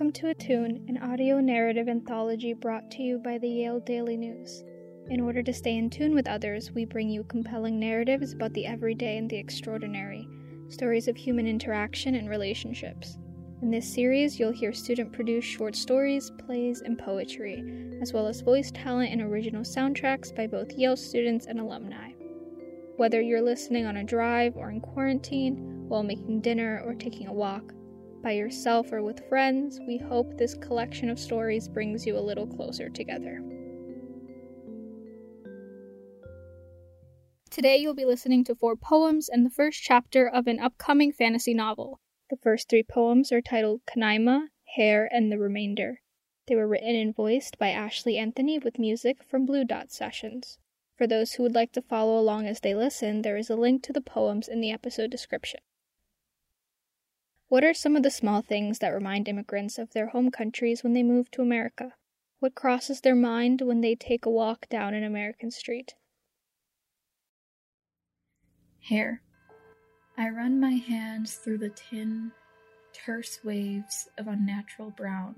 Welcome to Attune, an audio narrative anthology brought to you by the Yale Daily News. In order to stay in tune with others, we bring you compelling narratives about the everyday and the extraordinary, stories of human interaction and relationships. In this series, you'll hear student produced short stories, plays, and poetry, as well as voice talent and original soundtracks by both Yale students and alumni. Whether you're listening on a drive or in quarantine, while making dinner or taking a walk, by yourself or with friends, we hope this collection of stories brings you a little closer together. Today, you'll be listening to four poems and the first chapter of an upcoming fantasy novel. The first three poems are titled Kanaima, Hair, and the Remainder. They were written and voiced by Ashley Anthony with music from Blue Dot Sessions. For those who would like to follow along as they listen, there is a link to the poems in the episode description. What are some of the small things that remind immigrants of their home countries when they move to America? What crosses their mind when they take a walk down an American street? Hair. I run my hands through the tin, terse waves of unnatural brown,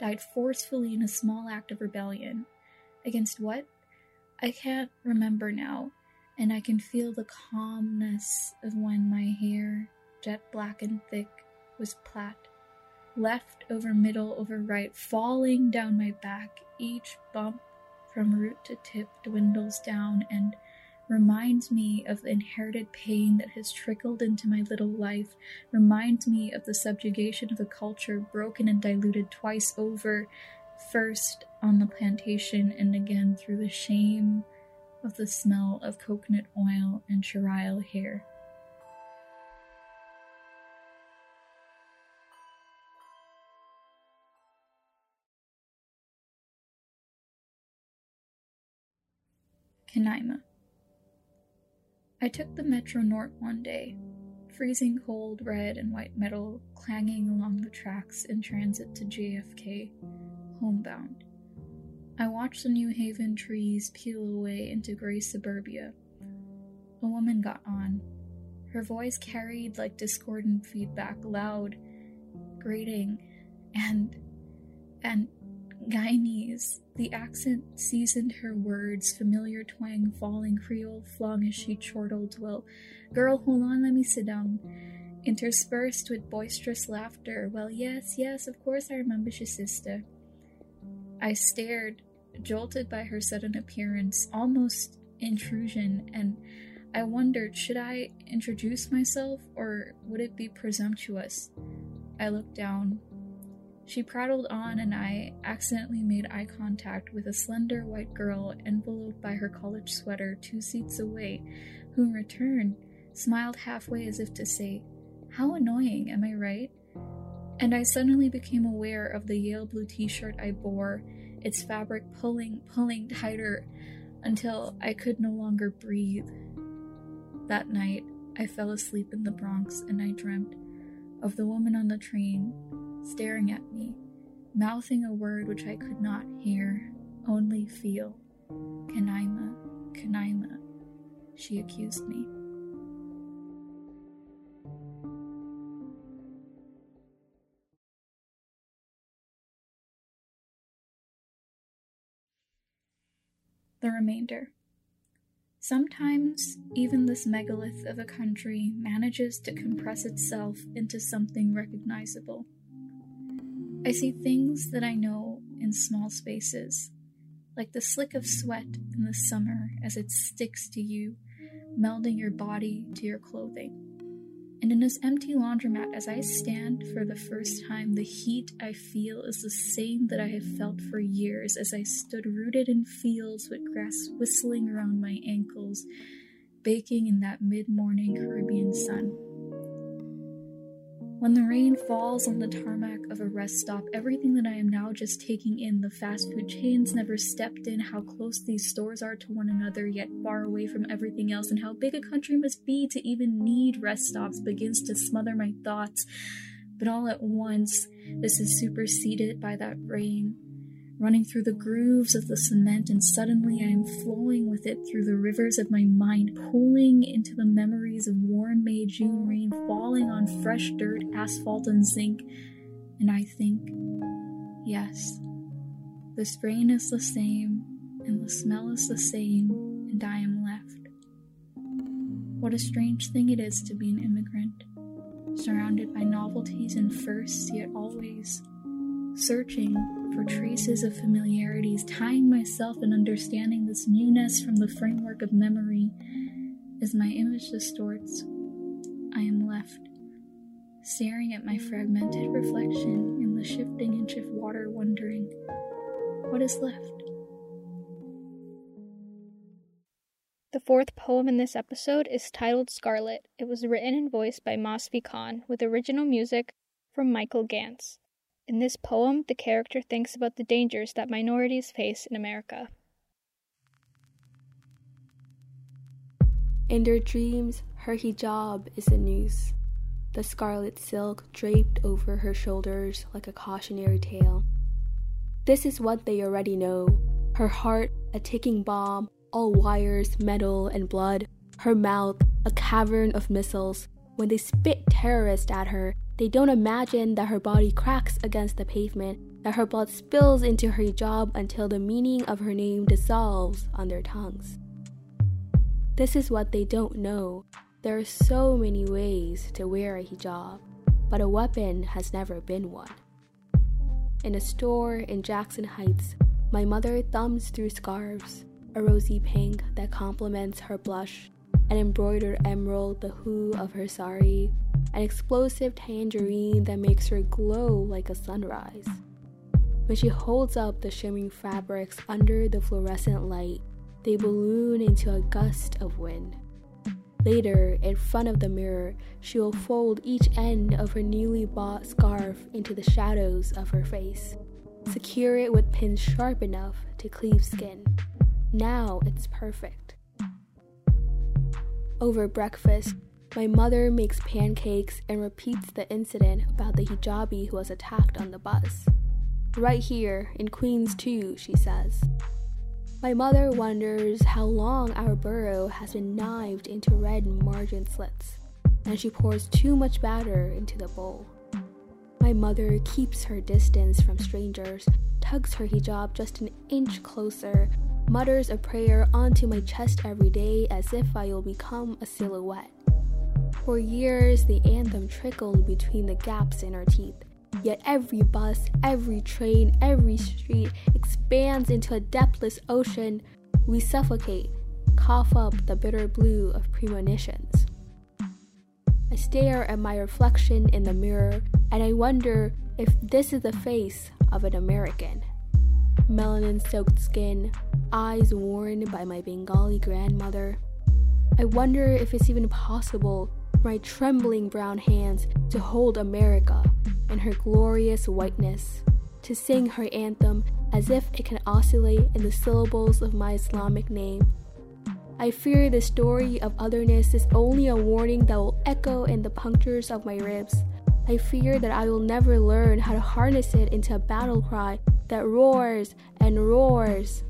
dyed forcefully in a small act of rebellion. Against what? I can't remember now, and I can feel the calmness of when my hair, jet black and thick, was plait, left over middle over right, falling down my back. Each bump from root to tip dwindles down and reminds me of the inherited pain that has trickled into my little life, reminds me of the subjugation of a culture broken and diluted twice over, first on the plantation and again through the shame of the smell of coconut oil and charial hair. Kanaima. I took the Metro North one day, freezing cold red and white metal clanging along the tracks in transit to JFK, homebound. I watched the New Haven trees peel away into gray suburbia. A woman got on. Her voice carried like discordant feedback, loud, grating, and and Guyanese. The accent seasoned her words, familiar twang falling Creole flung as she chortled, Well, girl, hold on, let me sit down. Interspersed with boisterous laughter, Well, yes, yes, of course I remember your sister. I stared, jolted by her sudden appearance, almost intrusion, and I wondered should I introduce myself or would it be presumptuous? I looked down. She prattled on, and I accidentally made eye contact with a slender white girl enveloped by her college sweater two seats away, who in return smiled halfway as if to say, How annoying, am I right? And I suddenly became aware of the Yale blue t shirt I bore, its fabric pulling, pulling tighter until I could no longer breathe. That night, I fell asleep in the Bronx and I dreamt of the woman on the train staring at me, mouthing a word which I could not hear, only feel. Kanaima, Kanaima, she accused me. The remainder. Sometimes, even this megalith of a country manages to compress itself into something recognizable. I see things that I know in small spaces, like the slick of sweat in the summer as it sticks to you, melding your body to your clothing. And in this empty laundromat, as I stand for the first time, the heat I feel is the same that I have felt for years as I stood rooted in fields with grass whistling around my ankles, baking in that mid morning Caribbean sun. When the rain falls on the tarmac of a rest stop, everything that I am now just taking in the fast food chains never stepped in, how close these stores are to one another, yet far away from everything else, and how big a country must be to even need rest stops begins to smother my thoughts. But all at once, this is superseded by that rain running through the grooves of the cement, and suddenly I am flowing with it through the rivers of my mind, pooling into the memories of warm May June rain falling on fresh dirt, asphalt, and zinc. and I think, yes, this rain is the same, and the smell is the same, and I am left. What a strange thing it is to be an immigrant, surrounded by novelties and firsts, yet always searching for traces of familiarities, tying myself and understanding this newness from the framework of memory. As my image distorts, I am left, staring at my fragmented reflection in the shifting inch of water, wondering what is left. The fourth poem in this episode is titled Scarlet. It was written and voiced by Masfi Khan with original music from Michael Gantz. In this poem, the character thinks about the dangers that minorities face in America. In their dreams, her hijab is a noose, the scarlet silk draped over her shoulders like a cautionary tale. This is what they already know her heart, a ticking bomb, all wires, metal, and blood, her mouth, a cavern of missiles. When they spit terrorists at her, they don't imagine that her body cracks against the pavement, that her blood spills into her hijab until the meaning of her name dissolves on their tongues. This is what they don't know. There are so many ways to wear a hijab, but a weapon has never been one. In a store in Jackson Heights, my mother thumbs through scarves, a rosy pink that complements her blush, an embroidered emerald the hue of her sari, an explosive tangerine that makes her glow like a sunrise. When she holds up the shimmering fabrics under the fluorescent light, they balloon into a gust of wind. Later, in front of the mirror, she will fold each end of her newly bought scarf into the shadows of her face. Secure it with pins sharp enough to cleave skin. Now it's perfect. Over breakfast, my mother makes pancakes and repeats the incident about the hijabi who was attacked on the bus. Right here, in Queens too, she says. My mother wonders how long our borough has been knifed into red margin slits, and she pours too much batter into the bowl. My mother keeps her distance from strangers, tugs her hijab just an inch closer, mutters a prayer onto my chest every day as if I will become a silhouette. For years, the anthem trickled between the gaps in our teeth. Yet every bus, every train, every street expands into a depthless ocean. We suffocate, cough up the bitter blue of premonitions. I stare at my reflection in the mirror and I wonder if this is the face of an American. Melanin soaked skin, eyes worn by my Bengali grandmother. I wonder if it's even possible my trembling brown hands to hold America in her glorious whiteness, to sing her anthem as if it can oscillate in the syllables of my Islamic name. I fear the story of otherness is only a warning that will echo in the punctures of my ribs. I fear that I will never learn how to harness it into a battle cry that roars and roars.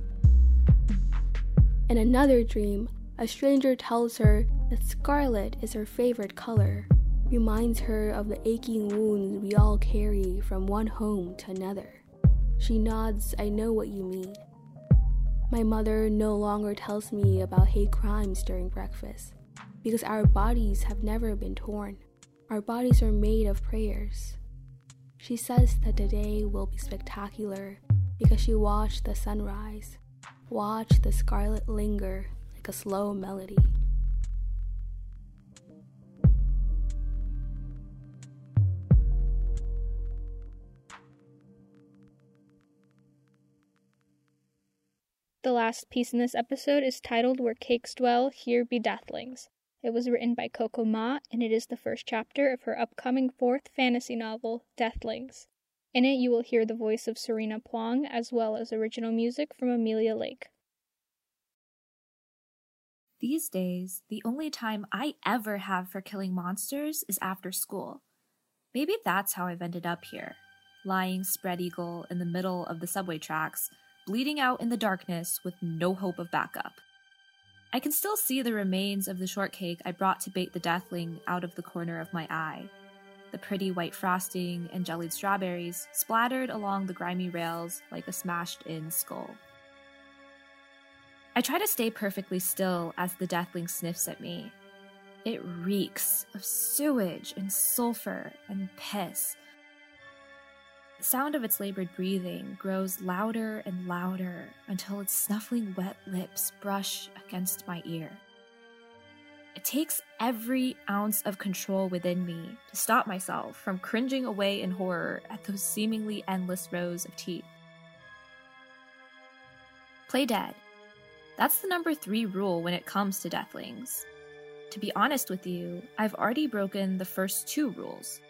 In another dream, a stranger tells her that scarlet is her favorite color, reminds her of the aching wounds we all carry from one home to another. She nods, I know what you mean. My mother no longer tells me about hate crimes during breakfast because our bodies have never been torn. Our bodies are made of prayers. She says that the day will be spectacular because she watched the sunrise, watched the scarlet linger like a slow melody. The last piece in this episode is titled Where Cakes Dwell, Here Be Deathlings. It was written by Coco Ma, and it is the first chapter of her upcoming fourth fantasy novel, Deathlings. In it, you will hear the voice of Serena Pwong, as well as original music from Amelia Lake. These days, the only time I ever have for killing monsters is after school. Maybe that's how I've ended up here, lying spread eagle in the middle of the subway tracks, bleeding out in the darkness with no hope of backup. I can still see the remains of the shortcake I brought to bait the deathling out of the corner of my eye. the pretty white frosting and jellied strawberries splattered along the grimy rails like a smashed in skull. I try to stay perfectly still as the deathling sniffs at me. It reeks of sewage and sulfur and piss. The sound of its labored breathing grows louder and louder until its snuffling wet lips brush against my ear. It takes every ounce of control within me to stop myself from cringing away in horror at those seemingly endless rows of teeth. Play dead. That's the number three rule when it comes to deathlings. To be honest with you, I've already broken the first two rules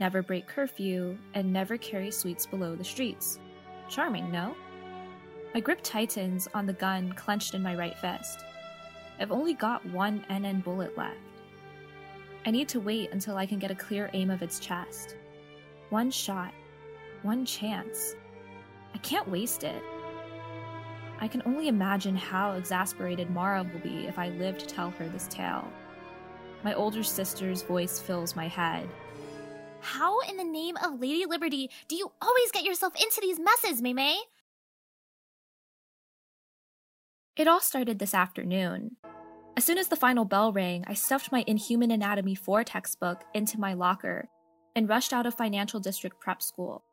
never break curfew and never carry sweets below the streets. Charming, no? My grip tightens on the gun clenched in my right fist. I've only got one NN bullet left. I need to wait until I can get a clear aim of its chest. One shot, one chance. I can't waste it. I can only imagine how exasperated Mara will be if I live to tell her this tale. My older sister's voice fills my head. How in the name of Lady Liberty do you always get yourself into these messes, Mei? It all started this afternoon. As soon as the final bell rang, I stuffed my Inhuman Anatomy 4 textbook into my locker and rushed out of Financial District Prep School.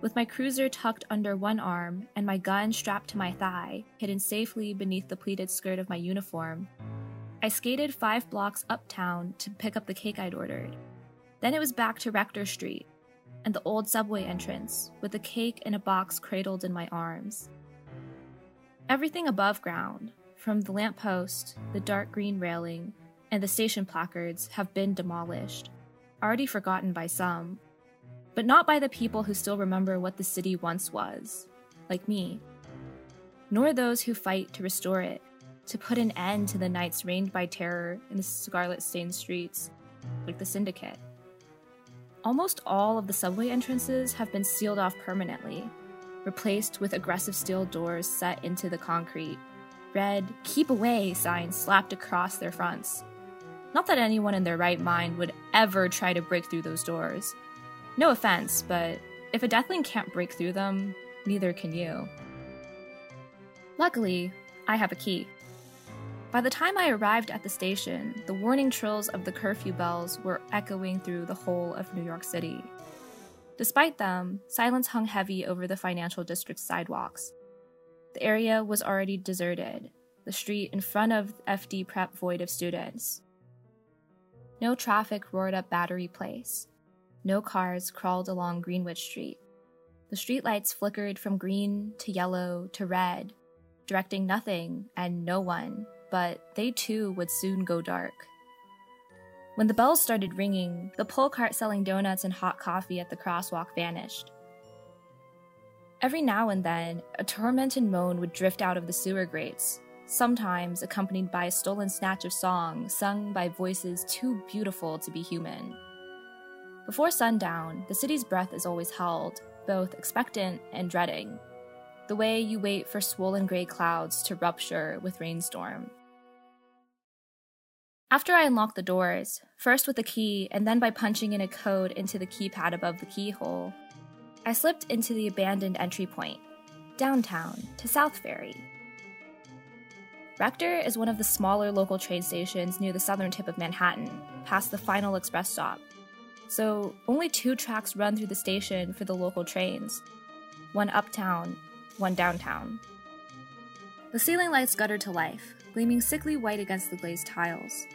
With my cruiser tucked under one arm and my gun strapped to my thigh, hidden safely beneath the pleated skirt of my uniform, I skated five blocks uptown to pick up the cake I'd ordered. Then it was back to Rector Street and the old subway entrance with the cake in a box cradled in my arms. Everything above ground, from the lamppost, the dark green railing, and the station placards, have been demolished, already forgotten by some, but not by the people who still remember what the city once was, like me, nor those who fight to restore it, to put an end to the nights reigned by terror in the scarlet stained streets, like the Syndicate. Almost all of the subway entrances have been sealed off permanently, replaced with aggressive steel doors set into the concrete, red, keep away signs slapped across their fronts. Not that anyone in their right mind would ever try to break through those doors. No offense, but if a deathling can't break through them, neither can you. Luckily, I have a key. By the time I arrived at the station, the warning trills of the curfew bells were echoing through the whole of New York City. Despite them, silence hung heavy over the financial district's sidewalks. The area was already deserted, the street in front of FD prep void of students. No traffic roared up Battery Place. No cars crawled along Greenwich Street. The streetlights flickered from green to yellow to red, directing nothing and no one, but they too would soon go dark. When the bells started ringing, the pull cart selling donuts and hot coffee at the crosswalk vanished. Every now and then, a tormented moan would drift out of the sewer grates, sometimes accompanied by a stolen snatch of song sung by voices too beautiful to be human. Before sundown, the city's breath is always held, both expectant and dreading, the way you wait for swollen gray clouds to rupture with rainstorm. After I unlocked the doors, first with a key and then by punching in a code into the keypad above the keyhole, I slipped into the abandoned entry point, downtown to South Ferry. Rector is one of the smaller local train stations near the southern tip of Manhattan, past the final express stop. So, only two tracks run through the station for the local trains one uptown, one downtown. The ceiling lights guttered to life, gleaming sickly white against the glazed tiles.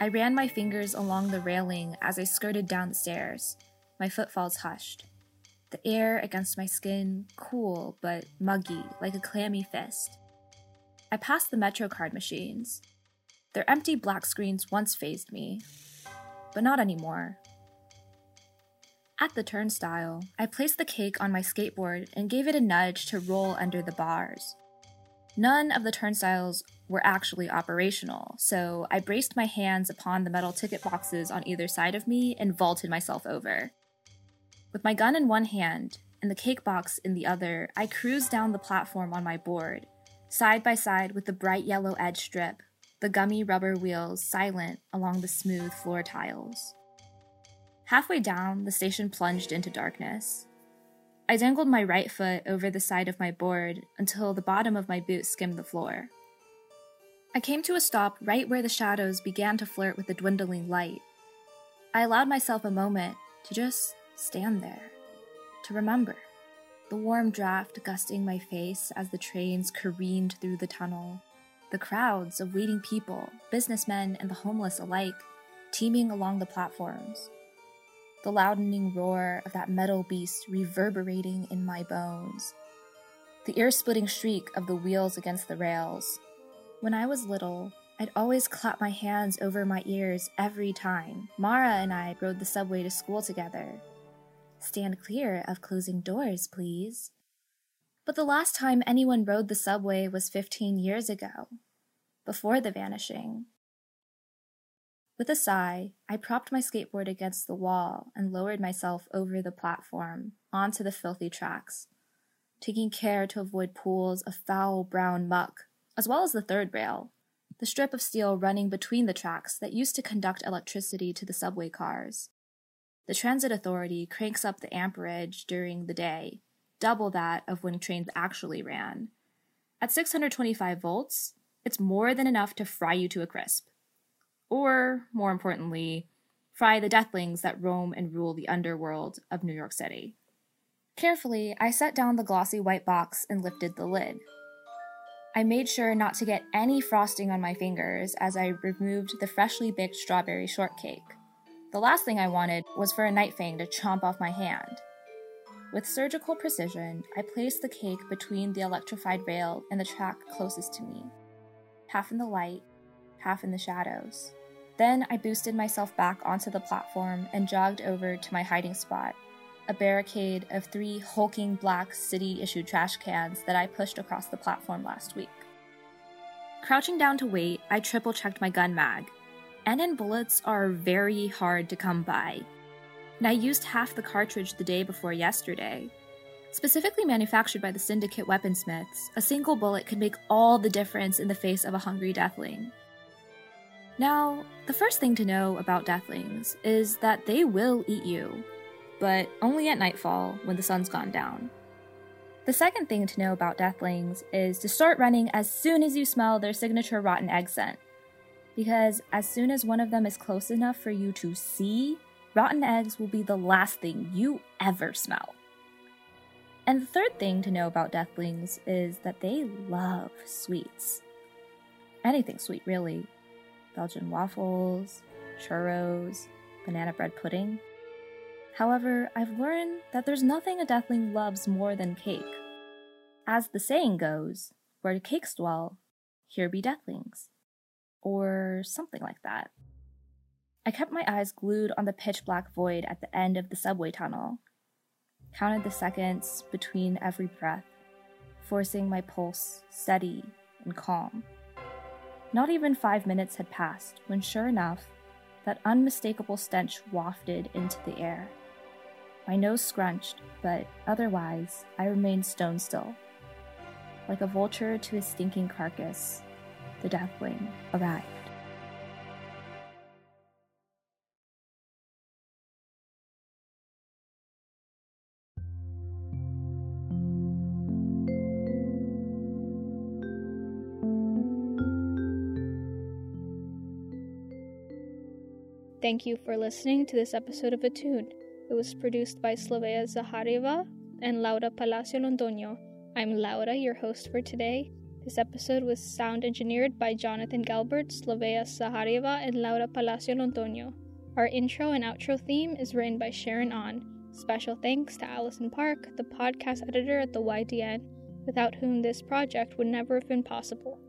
I ran my fingers along the railing as I skirted down the stairs, my footfalls hushed. The air against my skin cool but muggy like a clammy fist. I passed the MetroCard machines. Their empty black screens once phased me, but not anymore. At the turnstile, I placed the cake on my skateboard and gave it a nudge to roll under the bars. None of the turnstiles were actually operational, so I braced my hands upon the metal ticket boxes on either side of me and vaulted myself over. With my gun in one hand and the cake box in the other, I cruised down the platform on my board, side by side with the bright yellow edge strip, the gummy rubber wheels silent along the smooth floor tiles. Halfway down, the station plunged into darkness. I dangled my right foot over the side of my board until the bottom of my boot skimmed the floor. I came to a stop right where the shadows began to flirt with the dwindling light. I allowed myself a moment to just stand there, to remember. The warm draft gusting my face as the trains careened through the tunnel, the crowds of waiting people, businessmen and the homeless alike, teeming along the platforms. The loudening roar of that metal beast reverberating in my bones. The ear splitting shriek of the wheels against the rails. When I was little, I'd always clap my hands over my ears every time Mara and I rode the subway to school together. Stand clear of closing doors, please. But the last time anyone rode the subway was 15 years ago, before the vanishing. With a sigh, I propped my skateboard against the wall and lowered myself over the platform onto the filthy tracks, taking care to avoid pools of foul brown muck, as well as the third rail, the strip of steel running between the tracks that used to conduct electricity to the subway cars. The transit authority cranks up the amperage during the day, double that of when trains actually ran. At 625 volts, it's more than enough to fry you to a crisp. Or, more importantly, fry the deathlings that roam and rule the underworld of New York City. Carefully, I set down the glossy white box and lifted the lid. I made sure not to get any frosting on my fingers as I removed the freshly baked strawberry shortcake. The last thing I wanted was for a night fang to chomp off my hand. With surgical precision, I placed the cake between the electrified rail and the track closest to me, half in the light, half in the shadows. Then I boosted myself back onto the platform and jogged over to my hiding spot, a barricade of three hulking black city issued trash cans that I pushed across the platform last week. Crouching down to wait, I triple checked my gun mag NN bullets are very hard to come by. And I used half the cartridge the day before yesterday. Specifically manufactured by the Syndicate weaponsmiths, a single bullet can make all the difference in the face of a hungry deathling. Now, the first thing to know about deathlings is that they will eat you, but only at nightfall when the sun's gone down. The second thing to know about deathlings is to start running as soon as you smell their signature rotten egg scent because as soon as one of them is close enough for you to see, rotten eggs will be the last thing you ever smell. And the third thing to know about deathlings is that they love sweets. Anything sweet, really. Belgian waffles, churros, banana bread pudding. However, I've learned that there's nothing a deathling loves more than cake. As the saying goes, where cakes dwell, here be deathlings or something like that. I kept my eyes glued on the pitch black void at the end of the subway tunnel, counted the seconds between every breath, forcing my pulse steady and calm. Not even five minutes had passed when, sure enough, that unmistakable stench wafted into the air. My nose scrunched, but otherwise, I remained stone still. Like a vulture to his stinking carcass, the deathling arrived. Thank you for listening to this episode of Attune. It was produced by Slavea Zaharieva and Laura Palacio Londoño. I'm Laura, your host for today, this episode was sound engineered by Jonathan Galbert, Slavea Zaharieva, and Laura Palacio Londoño. Our intro and outro theme is written by Sharon On. Special thanks to Allison Park, the podcast editor at the YDN, without whom this project would never have been possible.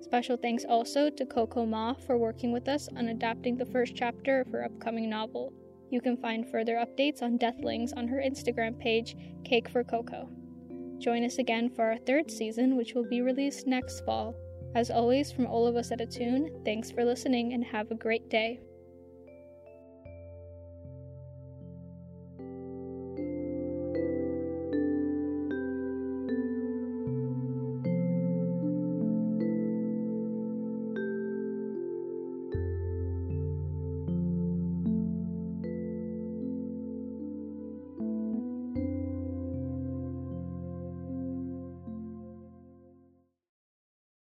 Special thanks also to Coco Ma for working with us on adapting the first chapter of her upcoming novel. You can find further updates on Deathlings on her Instagram page, Cake for Coco. Join us again for our third season, which will be released next fall. As always, from all of us at Attune, thanks for listening and have a great day.